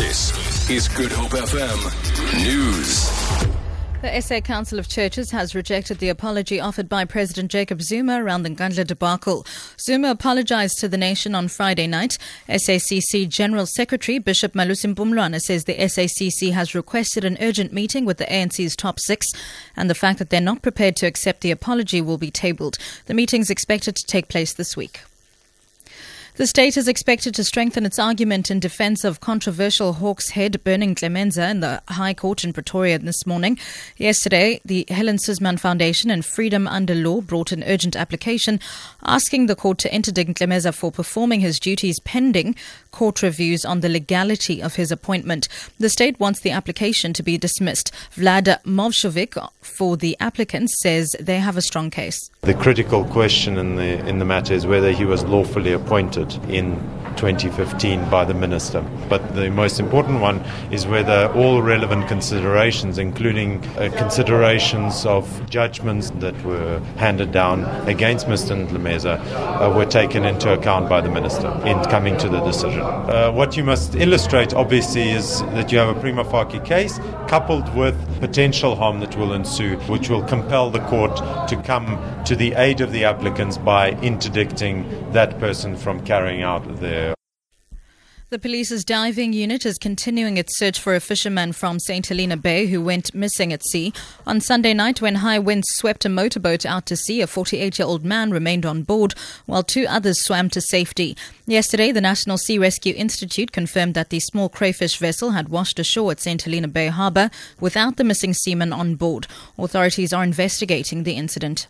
This is Good Hope FM News. The SA Council of Churches has rejected the apology offered by President Jacob Zuma around the Nkandla debacle. Zuma apologized to the nation on Friday night. SACC General Secretary Bishop Malusi Mpumlwana says the SACC has requested an urgent meeting with the ANC's top six, and the fact that they're not prepared to accept the apology will be tabled. The meeting is expected to take place this week. The state is expected to strengthen its argument in defense of controversial Hawks head Berning Ntlemeza in the High Court in Pretoria this morning. Yesterday, the Helen Suzman Foundation and Freedom Under Law brought an urgent application asking the court to interdict Ntlemeza for performing his duties pending court reviews on the legality of his appointment. The state wants the application to be dismissed. Vlad Movshovich for the applicants says they have a strong case. The critical question in the in the matter is whether he was lawfully appointed in 2015 by the minister. But the most important one is whether all relevant considerations, including uh, considerations of judgments that were handed down against Mr. Ntlemeza, uh, were taken into account by the minister in coming to the decision. Uh, what you must illustrate, obviously, is that you have a prima facie case coupled with potential harm that will ensue, which will compel the court to come to the aid of the applicants by interdicting that person from carrying out their the police's diving unit is continuing its search for a fisherman from St. Helena Bay who went missing at sea. On Sunday night, when high winds swept a motorboat out to sea, a 48 year old man remained on board while two others swam to safety. Yesterday, the National Sea Rescue Institute confirmed that the small crayfish vessel had washed ashore at St. Helena Bay Harbour without the missing seaman on board. Authorities are investigating the incident.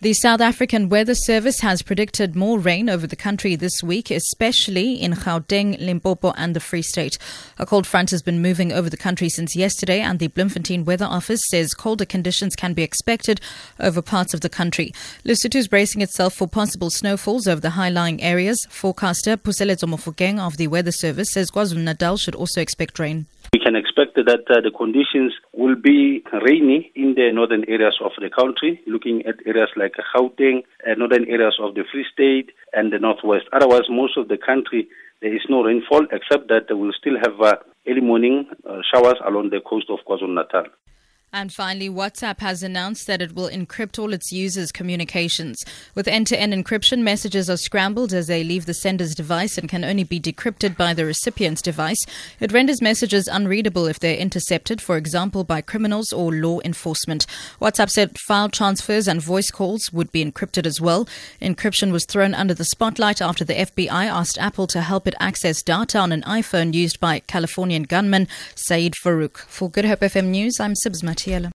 The South African Weather Service has predicted more rain over the country this week, especially in Gauteng, Limpopo, and the Free State. A cold front has been moving over the country since yesterday, and the Bloemfontein Weather Office says colder conditions can be expected over parts of the country. Lesotho is bracing itself for possible snowfalls over the high-lying areas. Forecaster Puseletso Mofokeng of the Weather Service says KwaZulu-Natal should also expect rain. We can expect that uh, the conditions will be rainy in the northern areas of the country, looking at areas like Gauteng, uh, northern areas of the Free State, and the northwest. Otherwise, most of the country, there is no rainfall, except that we'll still have uh, early morning uh, showers along the coast of KwaZulu-Natal. And finally, WhatsApp has announced that it will encrypt all its users' communications. With end to end encryption, messages are scrambled as they leave the sender's device and can only be decrypted by the recipient's device. It renders messages unreadable if they're intercepted, for example, by criminals or law enforcement. WhatsApp said file transfers and voice calls would be encrypted as well. Encryption was thrown under the spotlight after the FBI asked Apple to help it access data on an iPhone used by Californian gunman Syed Farook. For Good Hope FM News, I'm Sibs Mati. съели.